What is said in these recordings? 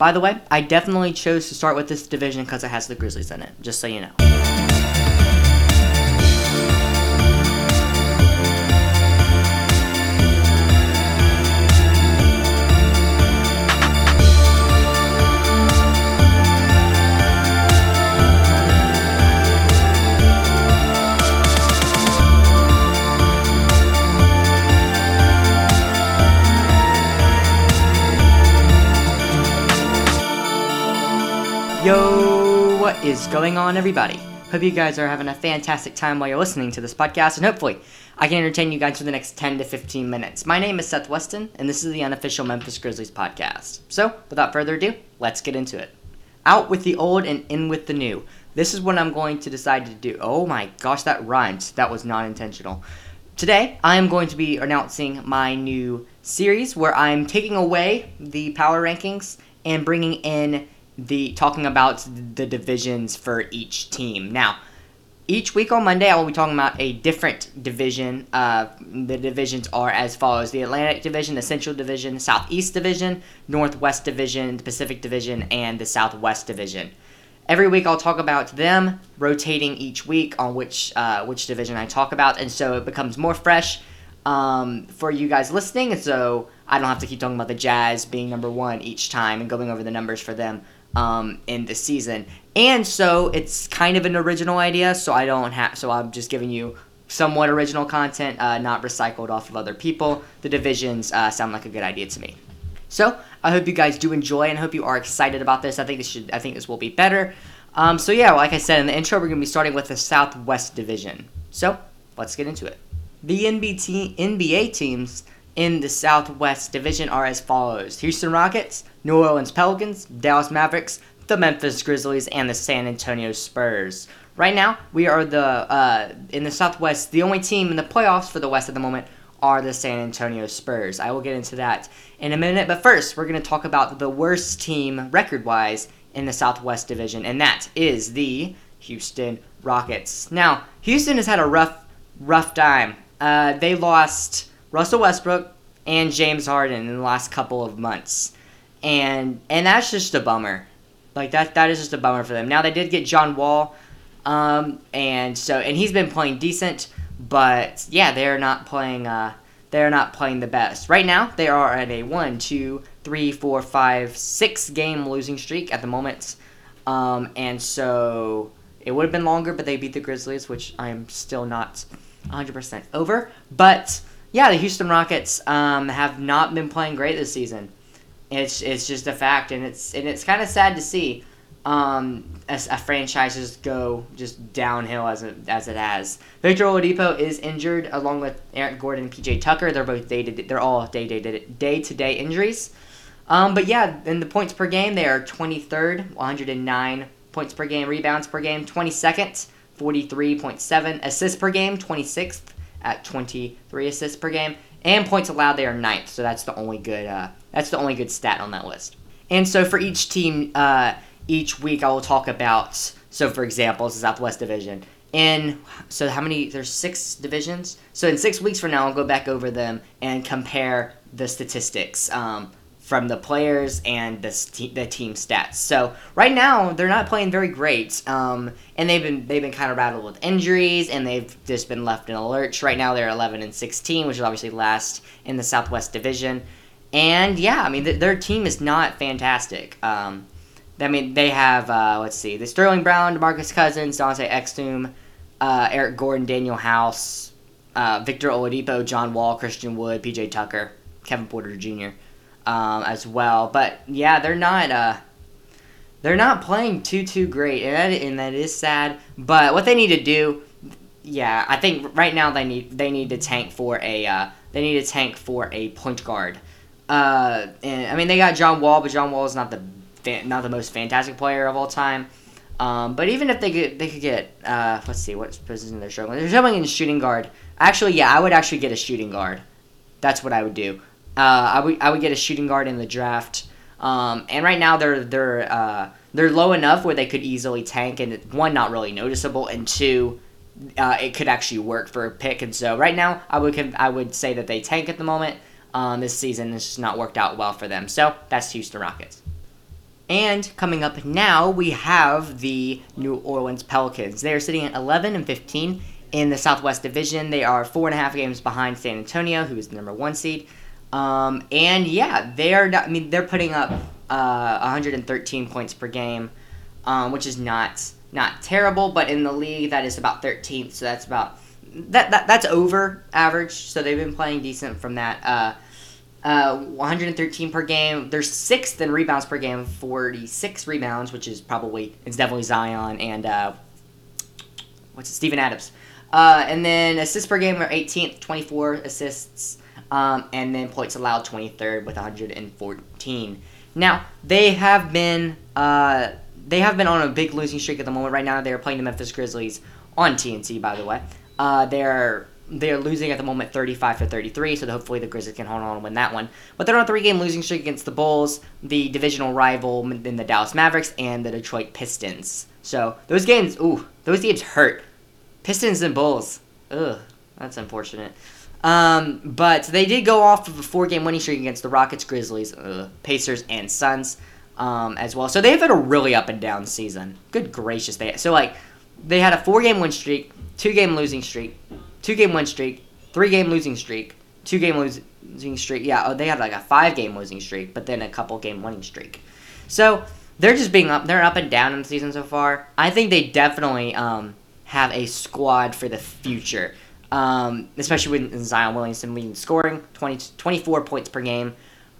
By the way, I definitely chose to start with this division because it has the Grizzlies in it, just so you know. Yo, what is going on, everybody? Hope you guys are having a fantastic time while you're listening to this podcast, and hopefully, I can entertain you guys for the next 10 to 15 minutes. My name is Seth Weston, and this is the unofficial Memphis Grizzlies podcast. So, without further ado, let's get into it. Out with the old and in with the new. This is what I'm going to decide to do. Oh my gosh, that rhymed. That was not intentional. Today, I am going to be announcing my new series where I'm taking away the power rankings and bringing in the talking about the divisions for each team. Now, each week on Monday, I will be talking about a different division. Uh, the divisions are as follows: the Atlantic Division, the Central Division, Southeast Division, Northwest Division, the Pacific Division, and the Southwest Division. Every week, I'll talk about them, rotating each week on which uh, which division I talk about, and so it becomes more fresh um, for you guys listening. And so I don't have to keep talking about the Jazz being number one each time and going over the numbers for them um, in the season. And so it's kind of an original idea, so I don't have. So I'm just giving you somewhat original content, uh, not recycled off of other people. The divisions uh, sound like a good idea to me. So I hope you guys do enjoy, and I hope you are excited about this. I think this should. I think this will be better. Um, so yeah, like I said in the intro, we're gonna be starting with the Southwest Division. So let's get into it. The NBT, NBA teams in the Southwest Division are as follows Houston Rockets, New Orleans Pelicans, Dallas Mavericks, the Memphis Grizzlies, and the San Antonio Spurs. Right now, we are the uh, in the Southwest. The only team in the playoffs for the West at the moment are the San Antonio Spurs. I will get into that in a minute, but first, we're going to talk about the worst team record-wise in the Southwest Division, and that is the Houston Rockets. Now, Houston has had a rough, rough time. Uh, they lost Russell Westbrook and James Harden in the last couple of months, and and that's just a bummer. Like that that is just a bummer for them. Now they did get John Wall, um, and so and he's been playing decent, but yeah, they're not playing. Uh, they're not playing the best right now. They are at a one, two, three, four, five, six game losing streak at the moment, um, and so it would have been longer, but they beat the Grizzlies, which I'm still not 100% over. But yeah, the Houston Rockets um, have not been playing great this season. It's it's just a fact, and it's and it's kind of sad to see um, as a franchise just go just downhill as it, as it has. Victor Oladipo is injured along with Eric Gordon and PJ Tucker. They're both day to they're all day day day to day injuries. Um, but yeah, in the points per game, they are 23rd, 109 points per game, rebounds per game, 22nd, 43.7 assists per game, 26th at 23 assists per game, and points allowed they are ninth. So that's the only good uh, that's the only good stat on that list. And so for each team, uh, each week I will talk about. So for example, it's the Southwest Division. In so how many? There's six divisions. So in six weeks from now, I'll go back over them and compare the statistics. Um, from the players and the, the team stats. So right now they're not playing very great, um, and they've been they've been kind of rattled with injuries, and they've just been left in a lurch. Right now they're 11 and 16, which is obviously last in the Southwest Division. And yeah, I mean th- their team is not fantastic. Um, I mean they have uh, let's see, the Sterling Brown, DeMarcus Cousins, Dante Exum, uh, Eric Gordon, Danuel House, uh, Victor Oladipo, John Wall, Christian Wood, PJ Tucker, Kevin Porter Jr um, as well. But yeah, they're not uh, they're not playing too too great, and that, and that is sad. But what they need to do, yeah, I think right now they need they need to tank for a uh, they need to tank for a point guard. Uh, and I mean they got John Wall, but John Wall is not the not the most fantastic player of all time. Um, but even if they could, they could get uh, let's see what position they're struggling. They're struggling in shooting guard. Actually, yeah, I would actually get a shooting guard. That's what I would do. Uh, I would I would get a shooting guard in the draft. Um, and right now they're they're uh, they're low enough where they could easily tank, and one not really noticeable, and two, uh, it could actually work for a pick. And so right now I would I would say that they tank at the moment. Um, this season has just not worked out well for them. So that's Houston Rockets. And coming up now, we have the New Orleans Pelicans. They are sitting at 11 and 15 in the Southwest Division. They are four and a half games behind San Antonio, who is the number one seed. Um, and yeah, they are. I mean, they're putting up uh, 113 points per game, um, which is not not terrible. But in the league, that is about 13th. So that's about that, that that's over average. So they've been playing decent from that. Uh, uh, 113 per game. They're sixth in rebounds per game, 46 rebounds, which is probably it's definitely Zion and uh, what's it, Steven Adams. Uh, and then assists per game are 18th, 24 assists, um, and then points allowed 23rd with 114. Now they have been uh, they have been on a big losing streak at the moment. Right now they are playing the Memphis Grizzlies on TNC. by the way. Uh, they're they're losing at the moment 35 to 33, so hopefully the Grizzlies can hold on and win that one. But they're on a three-game losing streak against the Bulls, the divisional rival in the Dallas Mavericks, and the Detroit Pistons. So those games, ooh, those games hurt. Pistons and Bulls, ugh, that's unfortunate. Um, but they did go off of a four-game winning streak against the Rockets, Grizzlies, ugh, Pacers, and Suns um, as well. So they've had a really up and down season. Good gracious, they so like they had a four-game win streak, two-game losing streak, two game win streak, three game losing streak, two game losing streak. Yeah, oh, they had like a five game losing streak, but then a couple game winning streak. So they're just being up. They're up and down in the season so far. I think they definitely um, have a squad for the future. Um, especially with Zion Williamson leading scoring, 20, 24 points per game.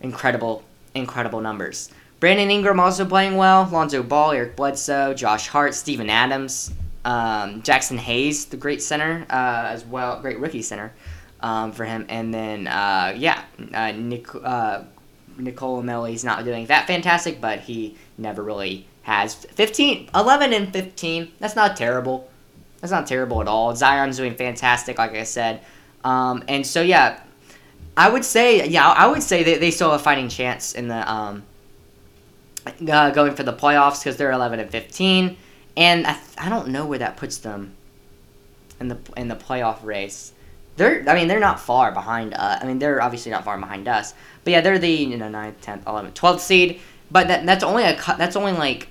Incredible, incredible numbers. Brandon Ingram also playing well. Lonzo Ball, Eric Bledsoe, Josh Hart, Steven Adams, um, Jaxson Hayes, the great center uh, as well, great rookie center um, for him. And then, uh, yeah, uh, Nick, uh, Nicole not doing that fantastic, but he never really has. 15, 11 and 15, that's not terrible. That's not terrible at all. Zion's doing fantastic, like I said. Um, and so, yeah, I would say, yeah, I would say that they still have a fighting chance in the um, uh, going for the playoffs because they're 11 and 15 and I, I don't know where that puts them in the in the playoff race. They're I mean they're not far behind us. I mean they're obviously not far behind us. But yeah, they're the you know 9th, 10th, 11th, 12th seed. But that, that's only a that's only like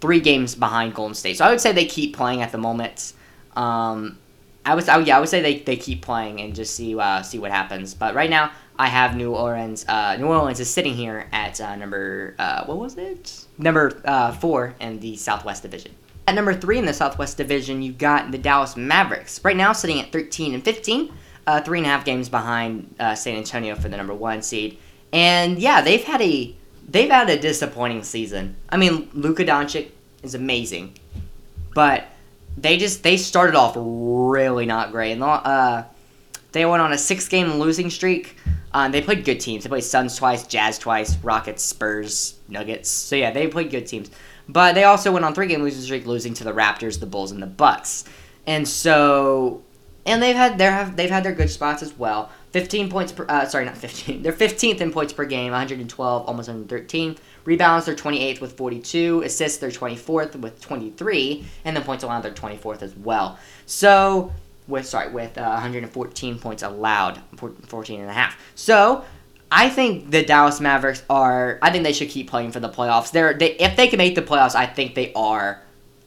three games behind Golden State. So I would say they keep playing at the moment. Um, I would, I, yeah, I would say they, they keep playing and just see uh, see what happens. But right now, I have New Orleans. Uh, New Orleans is sitting here at uh, number uh, what was it? Number uh, four in the Southwest Division. At number three in the Southwest Division, you've got the Dallas Mavericks. Right now, sitting at 13 and 15, uh, three and a half games behind San Antonio for the number one seed. And yeah, they've had a they've had a disappointing season. I mean, Luka Doncic is amazing, but they just they started off really not great. And uh, they went on a six game losing streak. Um, they played good teams. They played Suns twice, Jazz twice, Rockets, Spurs, Nuggets. So yeah, they played good teams. But they also went on three game losing streak, losing to the Raptors, the Bulls, and the Bucks. And so, and they've had their they've had their good spots as well. 15 points per, uh, sorry, not 15. They're 15th in points per game, 112, almost 113. Rebounds, they're 28th with 42. Assists, they're 24th with 23. And then points allowed, they're 24th as well. So, with, sorry, with uh, 114 points allowed, 14 and a half. So, I think the Dallas Mavericks are. I think they should keep playing for the playoffs. They're they if they can make the playoffs. I think they are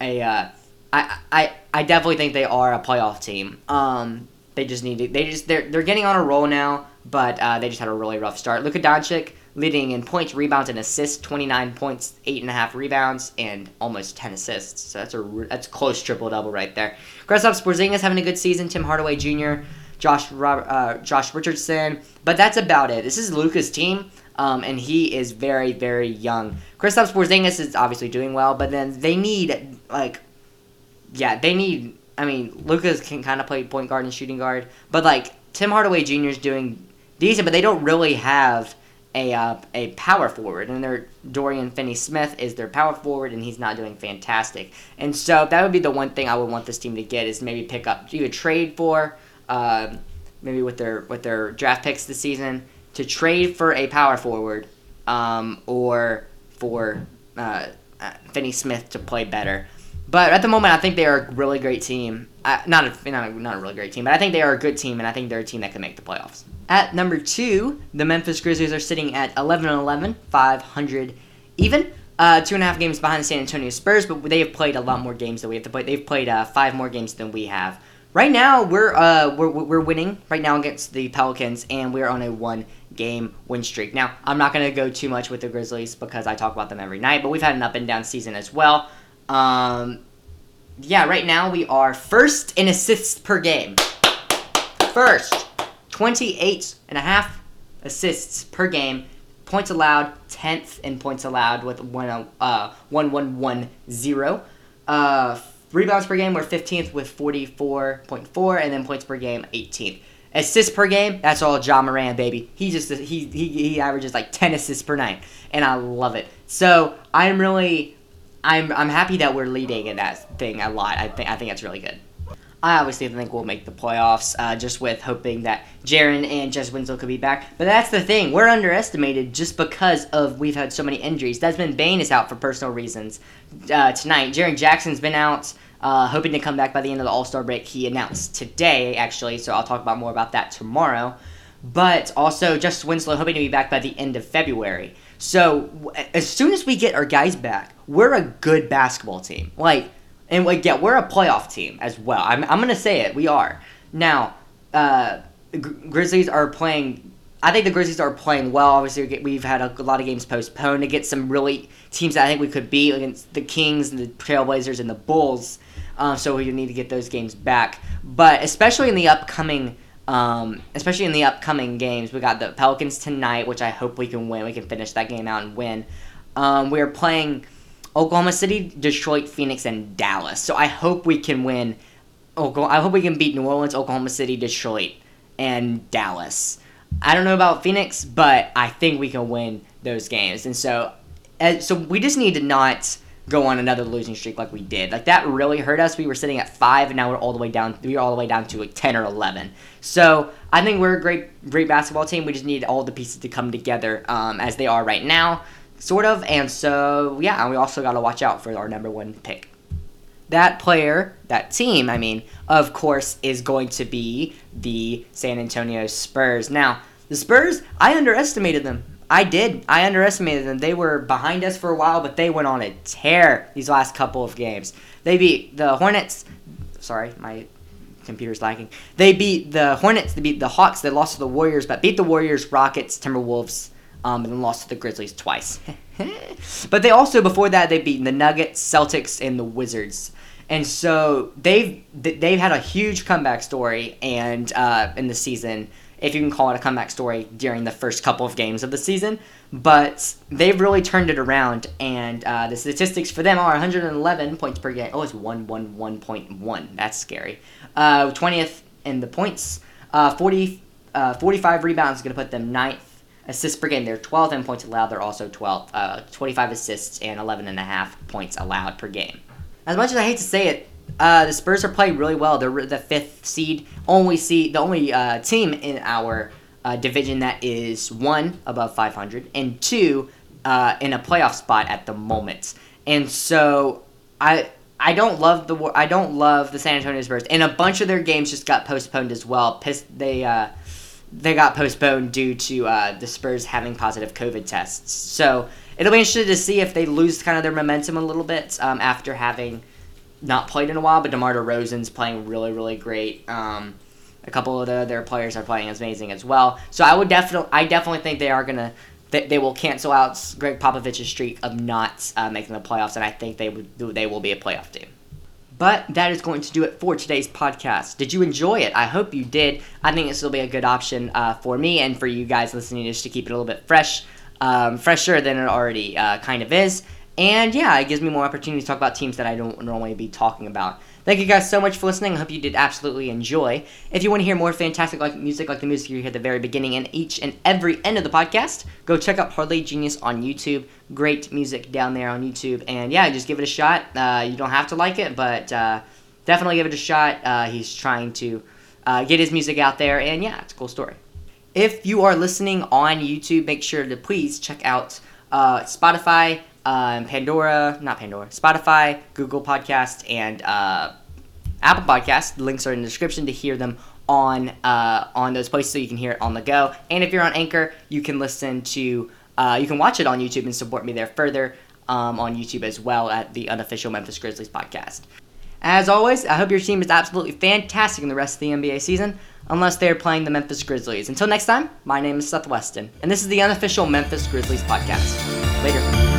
a. Uh, I I I definitely think they are a playoff team. Um, they just need to. They just they're they're getting on a roll now, but uh, they just had a really rough start. Luka Doncic leading in points, rebounds, and assists. Twenty nine points, eight and a half rebounds, and almost ten assists. So that's a that's close triple double right there. Kristaps Porzingis having a good season. Tim Hardaway Jr. Josh uh, Josh Richardson, but that's about it. This is Luka's team, um, and he is very very young. Kristaps Porzingis is obviously doing well, but then they need like, yeah, they need. I mean, Lucas can kind of play point guard and shooting guard, but like Tim Hardaway Jr. is doing decent, but they don't really have a uh, a power forward, and their Dorian Finney-Smith is their power forward, and he's not doing fantastic. And so that would be the one thing I would want this team to get is maybe pick up either trade for uh, maybe with their with their draft picks this season to trade for a power forward um, or for uh, uh, Finney Smith to play better. But at the moment, I think they are a really great team. Uh, not a, not a, not a really great team, but I think they are a good team, and I think they're a team that can make the playoffs. At number two, the Memphis Grizzlies are sitting at 11 and 11, 500 even. uh, two and a half games behind the San Antonio Spurs, but they have played a lot more games than we have to play. They've played uh, five more games than we have. Right now, we're uh, we're we're winning right now against the Pelicans, and we're on a one game win streak. Now, I'm not gonna go too much with the Grizzlies because I talk about them every night, but we've had an up and down season as well. Um, yeah, right now we are first in assists per game. First, 28 and a half assists per game. Points allowed, 10th in points allowed with one, uh, 1110. Uh, rebounds per game, we're 15th with 44.4, and then points per game, 18th. Assists per game, that's all Ja Morant, baby. He just he, he he averages like 10 assists per night, and I love it. So I'm really I'm I'm happy that we're leading in that thing a lot. I think I think that's really good. I obviously think we'll make the playoffs, uh, just with hoping that Jaren and Justise Winslow could be back. But that's the thing, we're underestimated just because of we've had so many injuries. Desmond Bane is out for personal reasons uh, tonight. Jaren Jackson's been out, uh, hoping to come back by the end of the All Star break. He announced today, actually, so I'll talk about more about that tomorrow. But also, Justise Winslow hoping to be back by the end of February. So as soon as we get our guys back, we're a good basketball team. Like and like, yeah, we're a playoff team as well. I'm, I'm gonna say it. We are now. Uh, Grizzlies are playing. I think the Grizzlies are playing well. Obviously, we've had a, lot of games postponed to get some really teams that I think we could beat against the Kings and the Trailblazers and the Bulls. Uh, so we need to get those games back. But especially in the upcoming, um, especially in the upcoming games, we got the Pelicans tonight, which I hope we can win. We can finish that game out and win. Um, we are playing Oklahoma City, Detroit, Phoenix, and Dallas. So I hope we can win. I hope we can beat New Orleans, Oklahoma City, Detroit, and Dallas. I don't know about Phoenix, but I think we can win those games. And so, so we just need to not go on another losing streak like we did. Like that really hurt us. We were sitting at five, and now we're all the way down. We are all the way down to like ten or eleven. So I think we're a great, great basketball team. We just need all the pieces to come together um, as they are right now sort of. And so, yeah, and we also got to watch out for our number one pick. That player, that team, I mean, of course, is going to be the San Antonio Spurs. Now, the Spurs, I underestimated them. I did. I underestimated them. They were behind us for a while, but they went on a tear these last couple of games. They beat the Hornets. Sorry, my computer's lagging. They beat the Hornets. They beat the Hawks. They lost to the Warriors, but beat the Warriors, Rockets, Timberwolves, um, and then lost to the Grizzlies twice. but they also before that they beat the Nuggets, Celtics, and the Wizards. And so they've they've had a huge comeback story, and uh, in the season, if you can call it a comeback story during the first couple of games of the season, but they've really turned it around. And uh, the statistics for them are 111 points per game. Oh, it's 111.1. That's scary. Uh, 20th in the points. Uh, 40, uh, 45 rebounds is going to put them ninth assists per game. They're 12th in points allowed. They're also 12, uh, 25 assists and 11 and a half points allowed per game. As much as I hate to say it, uh, the Spurs are playing really well. They're the fifth seed, only seed, the only uh, team in our uh, division that is one above 500 and two uh, in a playoff spot at the moment. And so I I don't love the I don't love the San Antonio Spurs, and a bunch of their games just got postponed as well. Pissed they uh, they got postponed due to uh, the Spurs having positive COVID tests. So it'll be interesting to see if they lose kind of their momentum a little bit um, after having not played in a while. But DeMar DeRozan's playing really, really great. Um, a couple of the, their players are playing amazing as well. So I would definitely, I definitely think they are gonna, they, they will cancel out Gregg Popovich's streak of not uh, making the playoffs, and I think they would, they will be a playoff team. But that is going to do it for today's podcast. Did you enjoy it? I hope you did. I think this will be a good option uh, for me and for you guys listening just to keep it a little bit fresh, um, fresher than it already uh, kind of is. And yeah, it gives me more opportunity to talk about teams that I don't normally be talking about. Thank you guys so much for listening. I hope you did absolutely enjoy. If you want to hear more fantastic like music like the music you hear at the very beginning and each and every end of the podcast, go check out Parlay Genius on YouTube. Great music down there on YouTube. And yeah, just give it a shot. Uh, you don't have to like it, but uh, definitely give it a shot. Uh, he's trying to uh, get his music out there, and yeah, it's a cool story. If you are listening on YouTube, make sure to please check out uh, Spotify, um, Pandora, not Pandora, Spotify, Google Podcast, and uh, Apple Podcast. The links are in the description to hear them on uh, on those places, so you can hear it on the go. And if you're on Anchor, you can listen to, uh, you can watch it on YouTube and support me there further. um, on YouTube as well at the unofficial Memphis Grizzlies podcast. As always, I hope your team is absolutely fantastic in the rest of the NBA season, unless they're playing the Memphis Grizzlies. Until next time, my name is Seth Weston, and this is the unofficial Memphis Grizzlies podcast. Later.